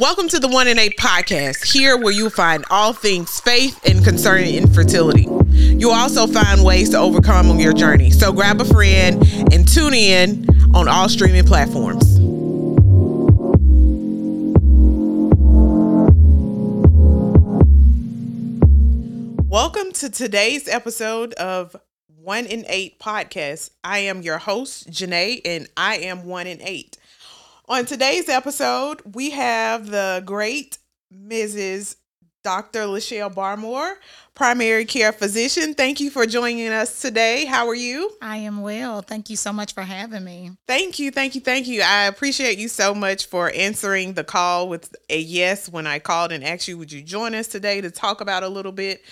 Welcome to the One in Eight podcast, here where you'll find all things faith and concerning infertility. You'll also find ways to overcome on your journey. So grab a friend and tune in on all streaming platforms. Welcome to today's episode of One in Eight podcast. I am your host, Janae, and I am One in Eight. On today's episode, we have the great Mrs. Dr. Lashelle Barmore, primary care physician. Thank you for joining us today. How are you? I am well. Thank you so much for having me. Thank you, thank you, thank you. I appreciate you so much for answering the call with a yes when I called and asked you, would you join us today to talk about a little bit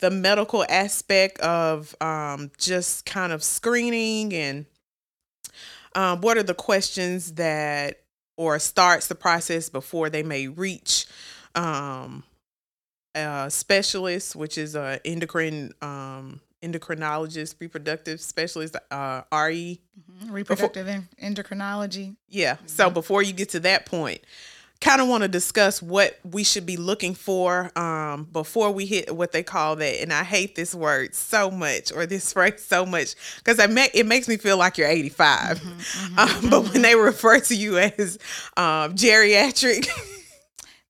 the medical aspect of um, just kind of screening and um, what are the questions that or starts the process before they may reach um, a specialist, which is a endocrine um, endocrinologist, reproductive specialist, uh, RE. Mm-hmm. Reproductive before, endocrinology. Yeah. Mm-hmm. So before you get to that point, kind of want to discuss what we should be looking for um, before we hit what they call that. And I hate this word so much or this phrase so much because it makes me feel like you're 85. Mm-hmm, mm-hmm, um, but when mm-hmm. they refer to you as um, geriatric.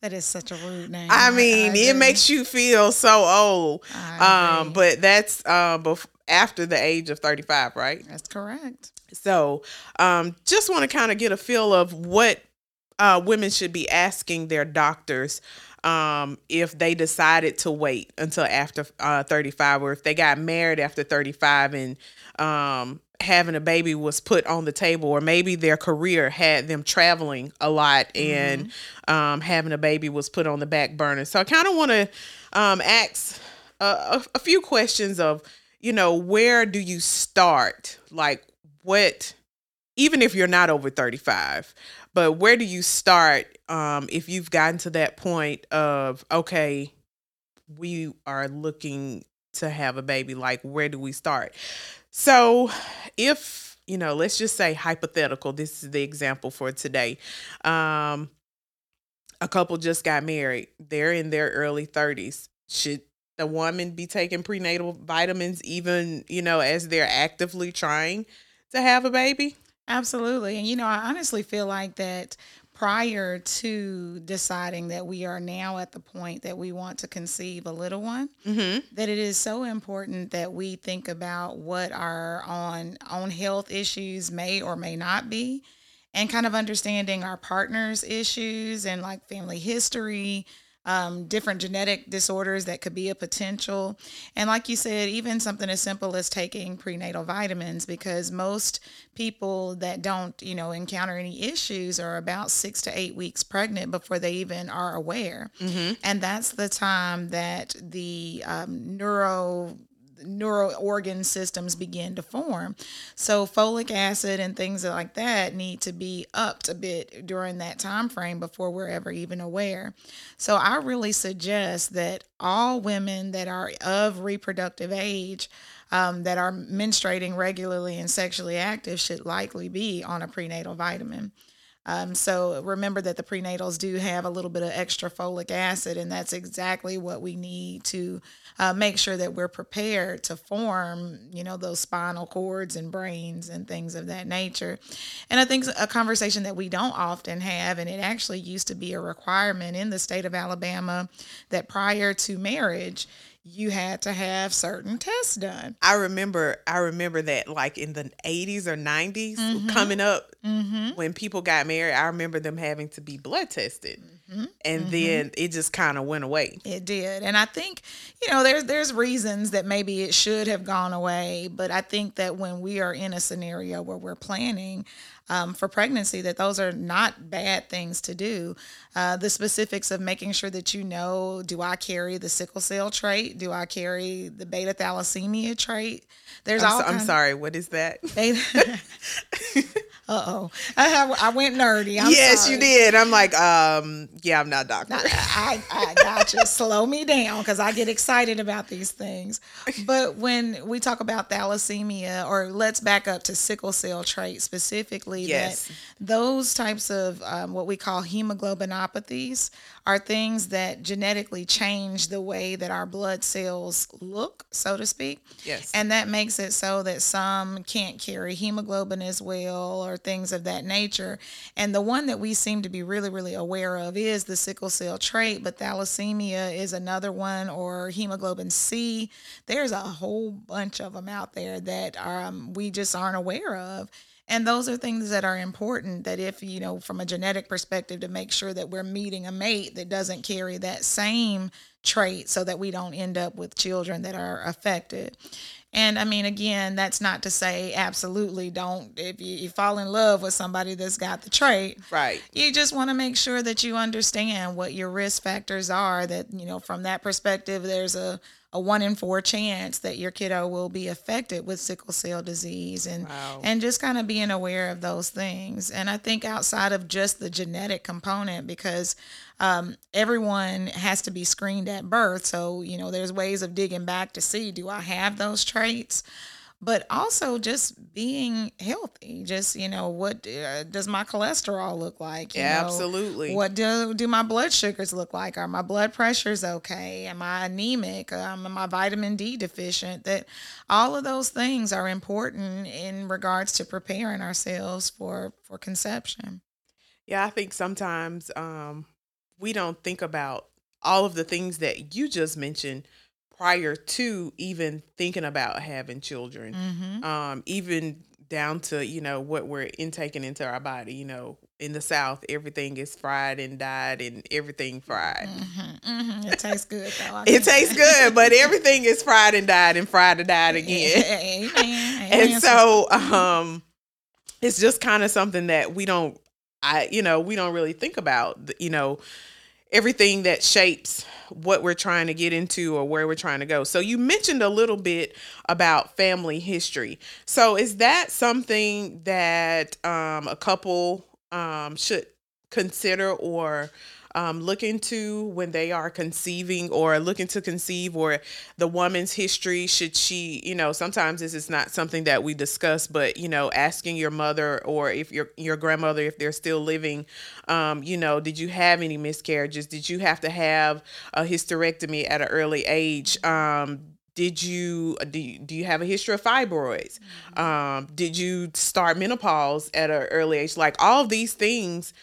That is such a rude name. I mean, I, I it makes you feel so old. Um, but that's uh, bef- after the age of 35, right? That's correct. So, um, just want to kind of get a feel of what uh, women should be asking their doctors um, if they decided to wait until after uh, 35 or if they got married after 35 and um, having a baby was put on the table or maybe their career had them traveling a lot and mm-hmm. um, having a baby was put on the back burner so i kind of want to um, ask a, a, few questions of you know where do you start like what even if you're not over 35 but where do you start um, if you've gotten to that point of, okay, we are looking to have a baby? Like, where do we start? So, if, you know, let's just say hypothetical, this is the example for today. Um, a couple just got married, they're in their early 30s. Should the woman be taking prenatal vitamins even, you know, as they're actively trying to have a baby? Absolutely. And, you know, I honestly feel like that prior to deciding that we are now at the point that we want to conceive a little one, mm-hmm. that it is so important that we think about what our own, own health issues may or may not be and kind of understanding our partner's issues and like family history um, different genetic disorders that could be a potential. And like you said, even something as simple as taking prenatal vitamins, because most people that don't, you know, encounter any issues are about six to eight weeks pregnant before they even are aware. Mm-hmm. And that's the time that the um, neuro neural organ systems begin to form. So folic acid and things like that need to be upped a bit during that time frame before we're ever even aware. So I really suggest that all women that are of reproductive age um, that are menstruating regularly and sexually active should likely be on a prenatal vitamin. Um, so remember that the prenatals do have a little bit of extra folic acid, and that's exactly what we need to uh, make sure that we're prepared to form, you know, those spinal cords and brains and things of that nature. And I think a conversation that we don't often have, and it actually used to be a requirement in the state of Alabama, that prior to marriage, you had to have certain tests done. I remember I remember that like in the 80s or 90s mm-hmm. coming up mm-hmm. when people got married, I remember them having to be blood tested. Mm-hmm. And mm-hmm. then it just kind of went away. It did. And I think, you know, there's there's reasons that maybe it should have gone away, but I think that when we are in a scenario where we're planning um, for pregnancy that those are not bad things to do. Uh, the specifics of making sure that you know do I carry the sickle cell trait? Do I carry the beta thalassemia trait? There's I'm all. So, I'm sorry. What is that? Beta, Uh oh, I, I went nerdy. I'm yes, sorry. you did. I'm like, um, yeah, I'm not a doctor. I, I got you. Slow me down because I get excited about these things. But when we talk about thalassemia, or let's back up to sickle cell trait specifically, Yes. that those types of um, what we call hemoglobinopathies are things that genetically change the way that our blood cells look, so to speak. Yes. And that makes it so that some can't carry hemoglobin as well or things of that nature. And the one that we seem to be really, really aware of is the sickle cell trait, but thalassemia is another one or hemoglobin C. There's a whole bunch of them out there that um, we just aren't aware of. And those are things that are important that if, you know, from a genetic perspective, to make sure that we're meeting a mate that doesn't carry that same trait so that we don't end up with children that are affected. And I mean, again, that's not to say absolutely don't, if you, you fall in love with somebody that's got the trait, right. you just want to make sure that you understand what your risk factors are that you know from that perspective there's a, a one in four chance that your kiddo will be affected with sickle cell disease and Wow. and just kind of being aware of those things. And i think outside of just the genetic component because um, everyone has to be screened at birth. So you know there's ways of digging back to see do i have those traits but also just being healthy. Just you know, what uh, does my cholesterol look like? You know, Absolutely. what do do my blood sugars look like? Are my blood pressures okay? Am I anemic? Um, am I vitamin D deficient? That all of those things are important in regards to preparing ourselves for for conception. Yeah, I think sometimes um, we don't think about all of the things that you just mentioned prior to even thinking about having children. Mm-hmm. Um, even down to you know what we're intaking into our body. You know, in the South, everything is fried and dyed, and everything fried. Mm-hmm. Mm-hmm. It tastes good though. It tastes good, but everything is fried and dyed and fried and dyed again. Amen. Amen. and so um it's just kind of something that we don't i you know we don't really think about you know everything that shapes what we're trying to get into or where we're trying to go. So you mentioned a little bit about family history. So is that something that um a couple um should consider or um, look into when they are conceiving or looking to conceive or the woman's history. Should she you know sometimes this is not something that we discuss but you know asking your mother or if your your grandmother if they're still living um, you know did you have any miscarriages? Did you have to have a hysterectomy at an early age? Um, did you do, you do you have a history of fibroids? Um, did you start menopause at an early age? Like all these things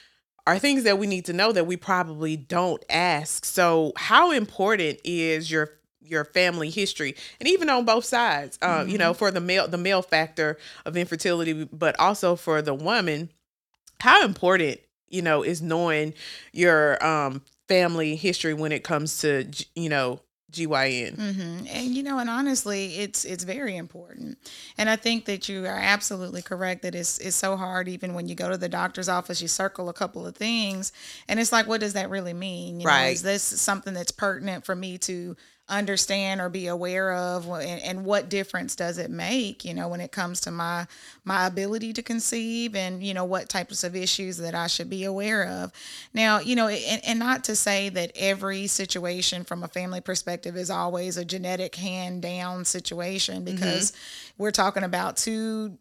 are things that we need to know that we probably don't ask. So, how important is your your family history, and even on both sides, uh, you know, for the male the male factor of infertility, but also for the woman, how important you know is knowing your um family history when it comes to you know GYN. Mm-hmm. And you know, and honestly, it's it's very important. And I think that you are absolutely correct that it's it's so hard. Even when you go to the doctor's office, you circle a couple of things, and it's like, what does that really mean? You know, Right. is this something that's pertinent for me to understand or be aware of and, and what difference does it make you know when it comes to my my ability to conceive and you know what types of issues that I should be aware of. Now you know and, and not to say that every situation from a family perspective is always a genetic hand down situation mm-hmm. because we're talking about two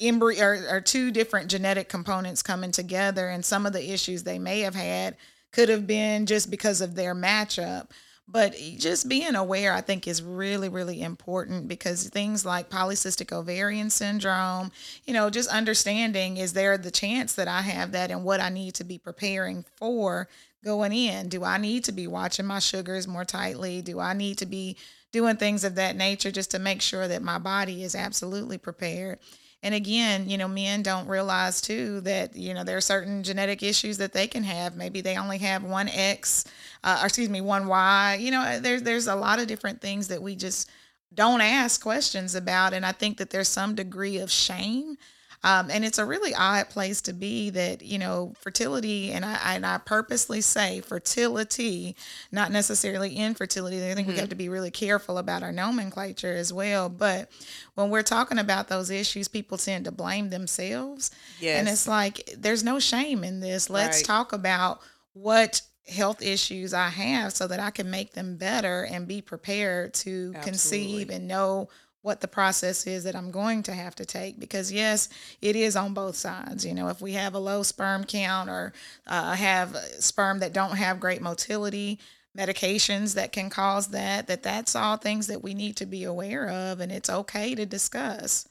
embryo or, or two different genetic components coming together and some of the issues they may have had could have been just because of their matchup but just being aware i think is really really important because things like polycystic ovarian syndrome you know just understanding is there the chance that i have that and what i need to be preparing for going in? Do i need to be watching my sugars more tightly? Do i need to be doing things of that nature just to make sure that my body is absolutely prepared and again, you know, men don't realize too that, you know, there are certain genetic issues that they can have. Maybe they only have one X, uh, or excuse me, one Y. You know, there's there's a lot of different things that we just don't ask questions about. And I think that there's some degree of shame Um, and it's a really odd place to be that, you know, fertility, and I, and I purposely say fertility, not necessarily infertility. I think mm-hmm. we have to be really careful about our nomenclature as well. But when we're talking about those issues, people tend to blame themselves. Yes. And it's like, there's no shame in this. Let's right. talk about what health issues I have so that I can make them better and be prepared to Absolutely. conceive and know what the process is that I'm going to have to take because yes, it is on both sides. You know, if we have a low sperm count or uh, have sperm that don't have great motility, medications that can cause that, that that's all things that we need to be aware of and it's okay to discuss.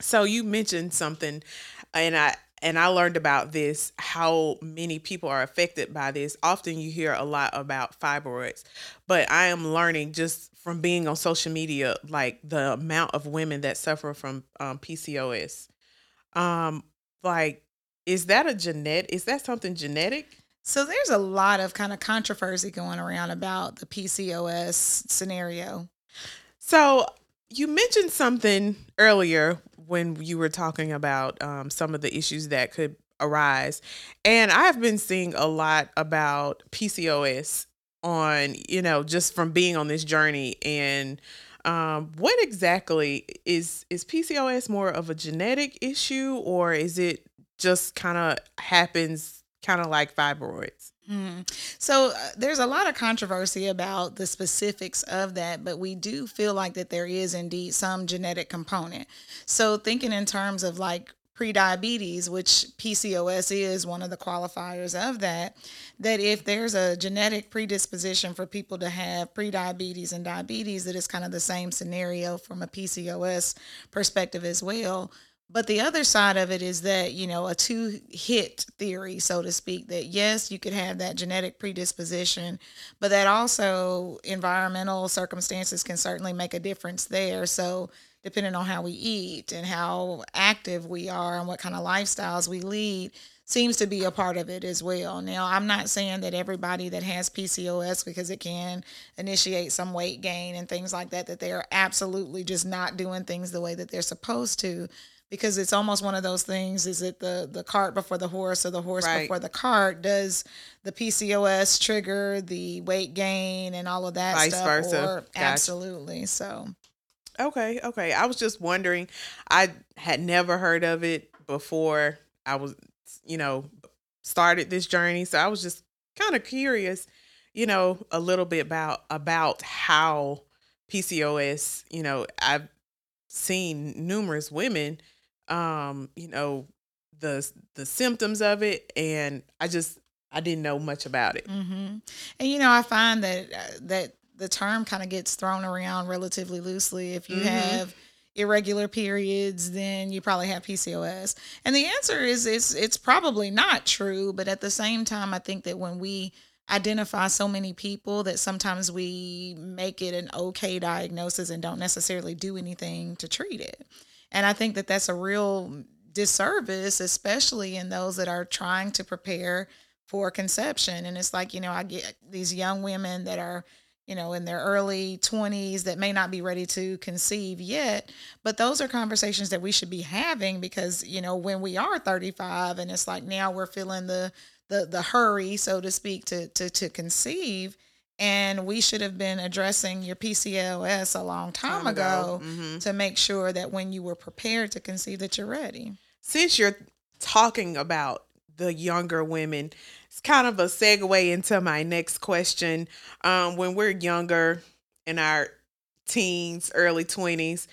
So you mentioned something and I and I learned about this how many people are affected by this. Often you hear a lot about fibroids, but I am learning just from being on social media like the amount of women that suffer from um, PCOS. Um, like, is that a genetic? Is that something genetic? So there's a lot of kind of controversy going around about the PCOS scenario. So you mentioned something earlier when you were talking about um, some of the issues that could arise. And I've been seeing a lot about PCOS on, you know, just from being on this journey and um, what exactly is is PCOS more of a genetic issue or is it just kind of happens kind of like fibroids? Mm. So uh, there's a lot of controversy about the specifics of that, but we do feel like that there is indeed some genetic component. So thinking in terms of like prediabetes, which PCOS is one of the qualifiers of that, that if there's a genetic predisposition for people to have prediabetes and diabetes, that is kind of the same scenario from a PCOS perspective as well. But the other side of it is that, you know, a two hit theory, so to speak, that yes, you could have that genetic predisposition, but that also environmental circumstances can certainly make a difference there. So, depending on how we eat and how active we are and what kind of lifestyles we lead, seems to be a part of it as well. Now, I'm not saying that everybody that has PCOS, because it can initiate some weight gain and things like that, that they are absolutely just not doing things the way that they're supposed to because it's almost one of those things is it the the cart before the horse or the horse right. before the cart does the pcos trigger the weight gain and all of that Vice stuff versa. or gotcha. absolutely so okay okay i was just wondering i had never heard of it before i was you know started this journey so i was just kind of curious you know a little bit about about how pcos you know i've seen numerous women um, you know, the the symptoms of it, and I just I didn't know much about it. Mm-hmm. And you know, I find that uh, that the term kind of gets thrown around relatively loosely. If you mm-hmm. have irregular periods, then you probably have PCOS. And the answer is it's it's probably not true, but at the same time, I think that when we identify so many people that sometimes we make it an okay diagnosis and don't necessarily do anything to treat it. And I think that that's a real disservice, especially in those that are trying to prepare for conception. And it's like, you know, I get these young women that are, you know, in their early 20s that may not be ready to conceive yet. But those are conversations that we should be having because, you know, when we are 35 and it's like now we're feeling the, the, the hurry, so to speak, to, to, to conceive and we should have been addressing your PCOS a long time, time ago, ago mm-hmm. to make sure that when you were prepared to conceive that you're ready. Since you're talking about the younger women, kind of a segue into my next question. Um, when we're younger in our teens, early 20s,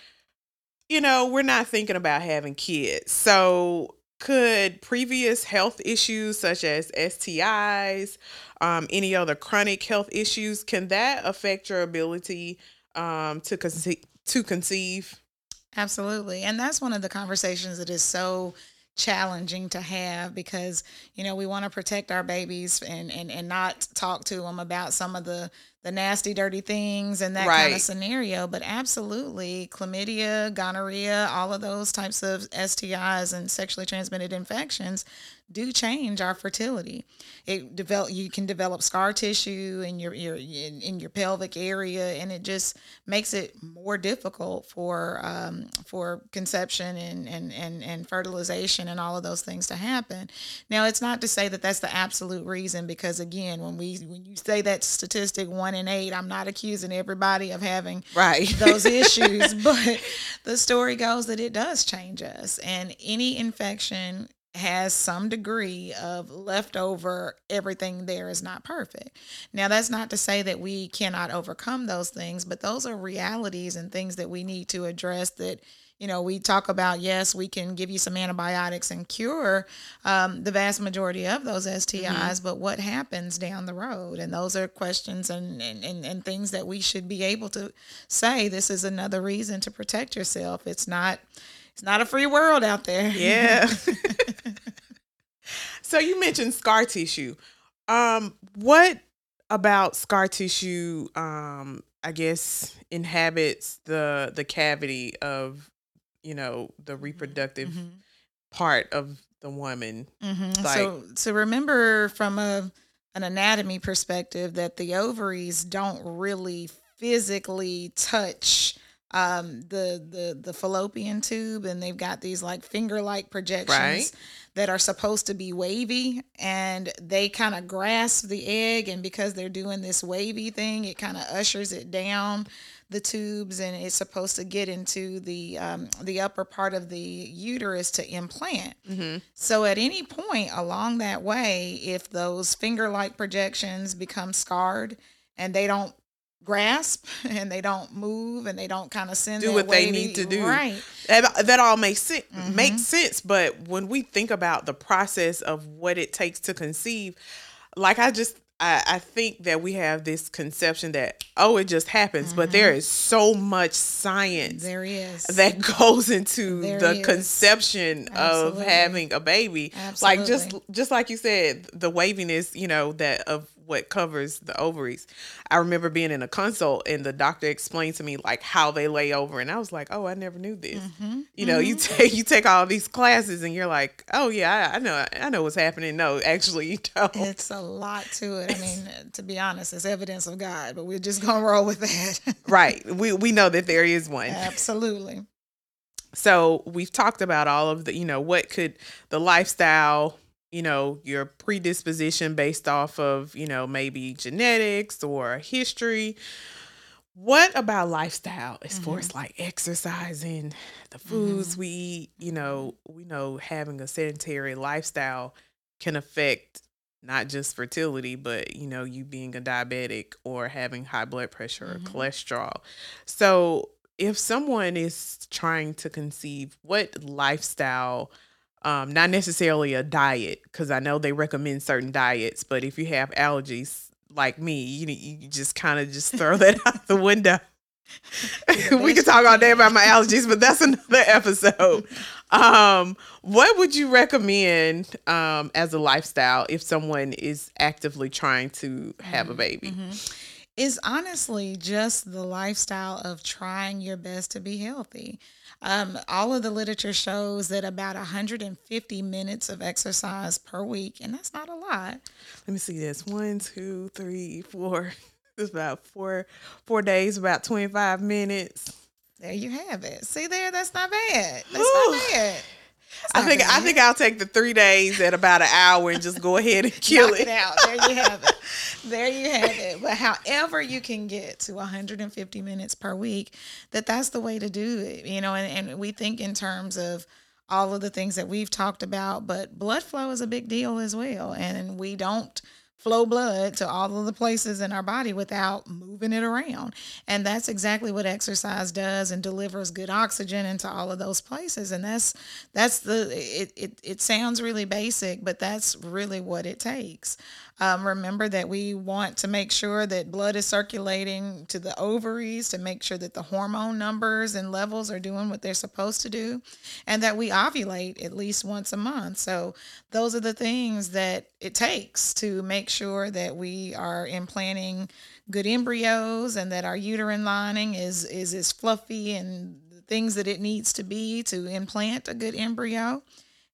you know, we're not thinking about having kids. So could previous health issues such as STIs, um, any other chronic health issues, can that affect your ability um, to conceive? To conceive? Absolutely, and that's one of the conversations that is so challenging to have because you know we want to protect our babies and, and and not talk to them about some of the the nasty, dirty things and that kind of scenario. But absolutely, chlamydia, gonorrhea, all of those types of STIs and sexually transmitted infections do change our fertility. It develop you can develop scar tissue in your, your in, in your pelvic area, and it just makes it more difficult for um, for conception and, and and and fertilization and all of those things to happen. Now, it's not to say that that's the absolute reason, because again, when we when you say that statistic one in eight, I'm not accusing everybody of having right. those issues, but the story goes that it does change us, and any infection has some degree of leftover everything there is not perfect. Now that's not to say that we cannot overcome those things, but those are realities and things that we need to address that you know we talk about yes we can give you some antibiotics and cure um, the vast majority of those stis mm-hmm. but what happens down the road and those are questions and, and, and, and things that we should be able to say this is another reason to protect yourself it's not it's not a free world out there. Yeah. so you mentioned scar tissue. Um, what about scar tissue? Um, I guess inhabits the the cavity of you know the mm-hmm. reproductive mm-hmm. part of the woman. Mm-hmm. Like, so so remember from a an anatomy perspective that the ovaries don't really physically touch um the the the fallopian tube and they've got these like finger like projections right. that are supposed to be wavy and they kind of grasp the egg and because they're doing this wavy thing it kind of ushers it down the tubes and it's supposed to get into the um, the upper part of the uterus to implant. Mm-hmm. So at any point along that way, if those finger like projections become scarred and they don't grasp and they don't move and they don't kind of send do what they need to do right that, that all makes sense mm-hmm. makes sense but when we think about the process of what it takes to conceive like i just I, I think that we have this conception that oh it just happens mm-hmm. but there mm-hmm. so much science there is that goes into there the conception Absolutely. of having a baby Absolutely. like just just like you said the waviness you know that of what covers the ovaries. I remember being in a consult and the doctor explained to me like how they lay over, and I was like, "Oh, I never knew this." Mm-hmm. You know, mm-hmm. you take you take all these classes, and you're like, "Oh yeah, I, I, know, I know what's happening." No, actually, you don't. It's a lot to it. I mean, to be honest, it's evidence of God, but we're just gonna roll with that. right. We we know that there is one. Absolutely. So we've talked about all of the, you know, what could the lifestyle you know, your predisposition based off of, you know, maybe genetics or history. What about lifestyle as mm-hmm. far as mm-hmm. like exercising, the foods mm-hmm. we eat? You know, we know having a sedentary lifestyle can affect not just fertility, but you know, you being a diabetic or having high blood pressure mm-hmm. or cholesterol. So, if someone is trying to conceive, what lifestyle um, not necessarily a diet because I know they recommend certain diets, but if you have allergies like me, you you just kind of just throw that out the window. we could talk all day about my allergies, but that's another episode. Um, what would you recommend um, as a lifestyle if someone is actively trying to have a mm-hmm, baby? Mm-hmm. Is honestly just the lifestyle of trying your best to be healthy. Um, all of the literature shows that about 150 minutes of exercise per week, and that's not a lot. Let me see this: one, two, three, four. It's about four four days, about 25 minutes. There you have it. See there, that's not bad. That's Ooh. not bad. I think. I think I'll take the three days at about an hour and just go ahead and kill it. it. out. There you have it. There you have it. But however you can get to 150 minutes per week, that that's the way to do it. You know, and, and we think in terms of all of the things that we've talked about, but blood flow is a big deal as well. And we don't flow blood to all of the places in our body without moving it around. And that's exactly what exercise does and delivers good oxygen into all of those places. And that's that's the it it, it sounds really basic, but that's really what it takes. Um, remember that we want to make sure that blood is circulating to the ovaries to make sure that the hormone numbers and levels are doing what they're supposed to do, and that we ovulate at least once a month. So, those are the things that it takes to make sure that we are implanting good embryos and that our uterine lining is is as fluffy and things that it needs to be to implant a good embryo.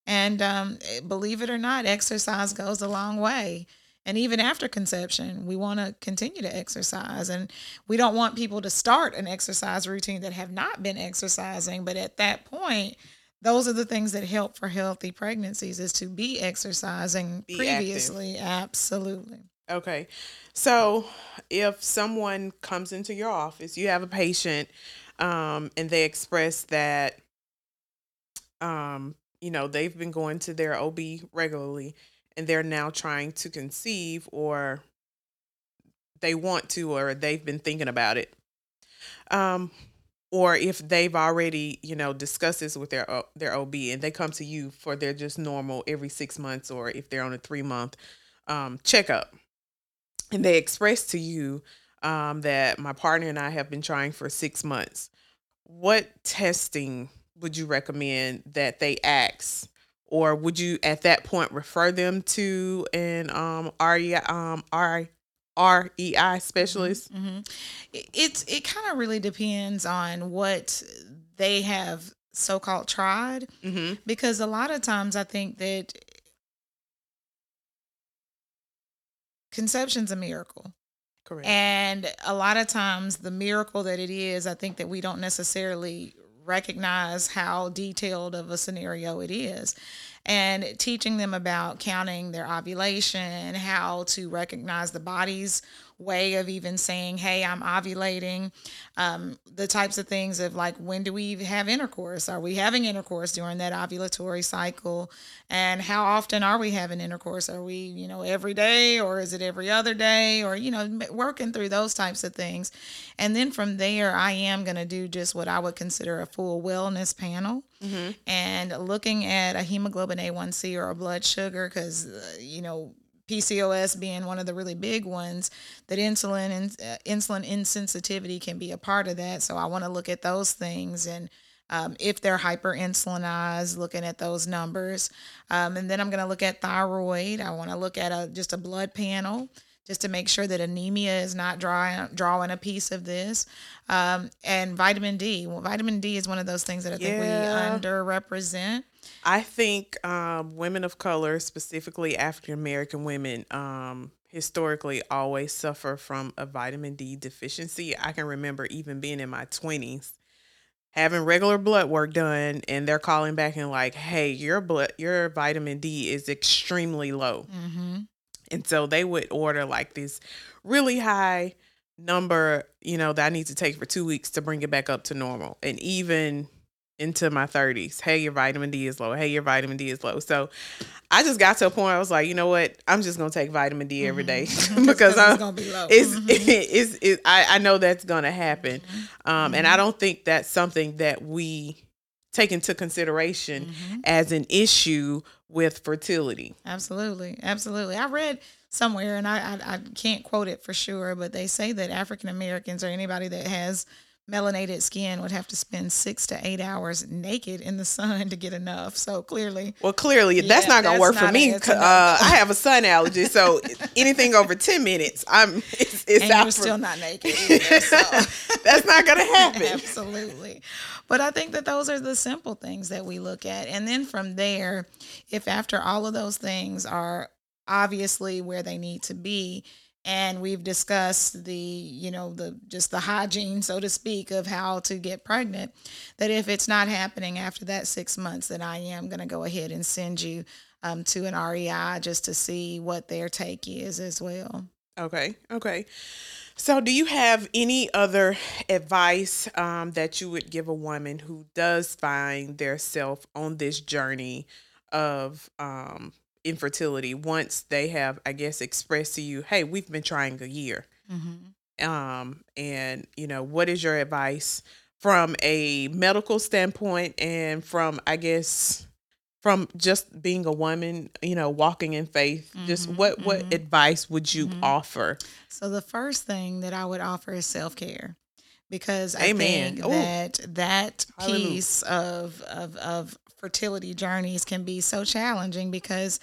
And um, believe it or not, exercise goes a long way. And even after conception, we want to continue to exercise. And we don't want people to start an exercise routine that have not been exercising. But at that point, those are the things that help for healthy pregnancies is to be exercising Be previously. Absolutely. Okay. So if someone comes into your office, you have a patient, um, and they express that, um, you know, they've been going to their OB regularly and they're now trying to conceive or they want to or they've been thinking about it. Um, or if they've already, you know, discussed this with their their OB and they come to you for their just normal every six months or if they're on a three month um, checkup and they express to you um, that my partner and I have been trying for six months, what testing would you recommend that they ask? Or would you at that point refer them to an um, REI, um, REI specialist? hmm It, it's it kind of really depends on what they have so called tried Mm-hmm. because a lot of times I think that conception's a miracle. Correct. And a lot of times, the miracle that it is, I think that we don't necessarily recognize how detailed of a scenario it is. And teaching them about counting their ovulation, how to recognize the body's way of even saying, Hey, I'm ovulating, um, the types of things of like, when do we have intercourse? Are we having intercourse during that ovulatory cycle? And how often are we having intercourse? Are we, you know, every day or is it every other day or, you know, working through those types of things. And then from there, I am going to do just what I would consider a full wellness panel mm-hmm. and looking at a hemoglobin A1C or a blood sugar because, uh, you know, PCOS being one of the really big ones, that insulin and uh, insulin insensitivity can be a part of that. So I want to look at those things and um, if they're hyperinsulinized, looking at those numbers. Um, and then I'm going to look at thyroid. I want to look at a just a blood panel just to make sure that anemia is not drawing drawing a piece of this. Um, and vitamin D. Well, vitamin D is one of those things that I think Yeah. we underrepresent. I think um, women of color, specifically African American women, um, historically always suffer from a vitamin D deficiency. I can remember even being in my 20s having regular blood work done and they're calling back and like, "Hey, your blood your vitamin D is extremely low." Mm-hmm. And so they would order like this really high number, you know, that I need to take for 2 weeks to bring it back up to normal. And even into my 30s. Hey, your vitamin D is low. Hey, your vitamin D is low. So I just got to a point I was like, you know what? I'm just gonna take vitamin D every day because I'm gonna be low. it's, Mhm. it's, it's I, I know that's gonna happen. Um, and Mm-hmm. I don't think that's something that we take into consideration Mhm. as an issue with fertility. Absolutely, absolutely. I read somewhere, and I, I I can't quote it for sure, but they say that African Americans or anybody that has melanated skin would have to spend six to eight hours naked in the sun to get enough. So clearly, Well, clearly that's not gonna that's work for me. Uh. I have a sun allergy, so anything over ten minutes, I'm it's, it's and out you're for- still not naked. Either, so. that's not gonna happen. Absolutely. But I think that those are the simple things that we look at. And then from there, if after all of those things are obviously where they need to be, and we've discussed the, you know, the just the hygiene, so to speak, of how to get pregnant, that if it's not happening after that six months, then I am going to go ahead and send you um, to an REI just to see what their take is as well. Okay, okay. So, do you have any other advice um, that you would give a woman who does find their self on this journey of um, infertility once they have, I guess, expressed to you, "Hey, we've been trying a year," Mm-hmm. um, and you know, what is your advice from a medical standpoint and from, I guess, from just being a woman, you know, walking in faith, mm-hmm, just what mm-hmm. what advice would you mm-hmm. offer? So the first thing that I would offer is self-care. Because I think Ooh. that that piece of, of of fertility journeys can be so challenging because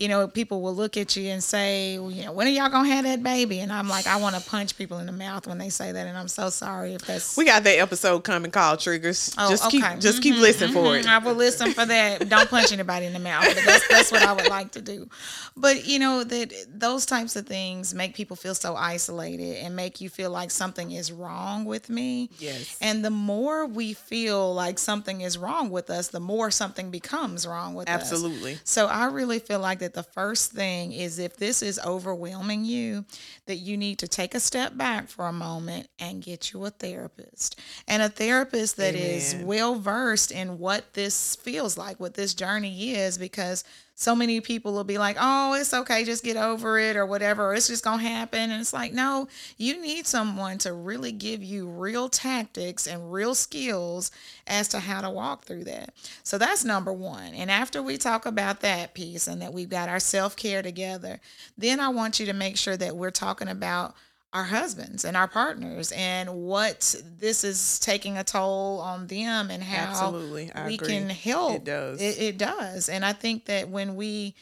you know, people will look at you and say, well, you know, when are y'all gonna have that baby? And I'm like, I want to punch people in the mouth when they say that, and I'm so sorry if that's. We got that episode coming called Triggers. Oh, just okay. keep, just mm-hmm, keep listening mm-hmm. for it. I will listen for that. Don't punch anybody in the mouth. But that's that's what I would like to do. But you know that those types of things make people feel so isolated and make you feel like something is wrong with me. Yes. And the more we feel like something is wrong with us, the more something becomes wrong with Absolutely. us. Absolutely. So I really feel like that that the first thing is if this is overwhelming you, that you need to take a step back for a moment and get you a therapist. And a therapist that Amen. is well versed in what this feels like, what this journey is, because so many people will be like, oh, it's okay, just get over it or whatever, or it's just to happen. And it's like, no, you need someone to really give you real tactics and real skills as to how to walk through that. So that's number one. And after we talk about that piece and that we've got our self care together, then I want you to make sure that we're talking about our husbands and our partners and what this is taking a toll on them and how Absolutely. we agree. can help. It does. It, it does. And I think that when we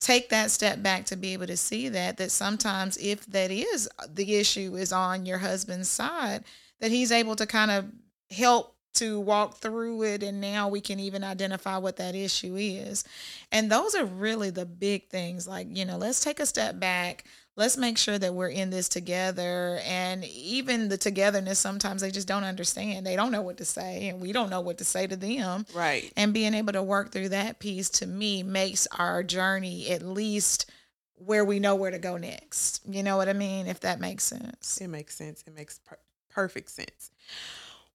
take that step back to be able to see that, that sometimes if that is uh, the issue is on your husband's side, that he's able to kind of help to walk through it and now we can even identify what that issue is. And those are really the big things like, you know, let's take a step back let's make sure that we're in this together and even the togetherness sometimes they just don't understand. They don't know what to say and we don't know what to say to them. Right. And being able to work through that piece to me makes our journey at least where we know where to go next. You know what i mean? If that makes sense. It makes sense. It makes per- perfect sense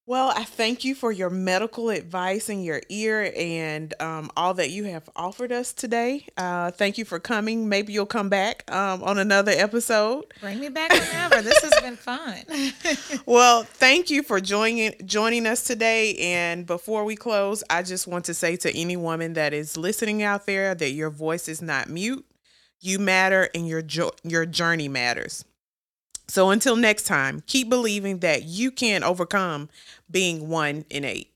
well, I thank you for your medical advice and your ear and um, all that you have offered us today. Uh, thank you for coming. Maybe you'll come back um, on another episode. Bring me back whenever. this has been fun. well, thank you for joining joining us today. And before we close, I just want to say to any woman that is listening out there that your voice is not mute. You matter, and your jo- your journey matters. So until next time, keep believing that you can overcome being one in eight.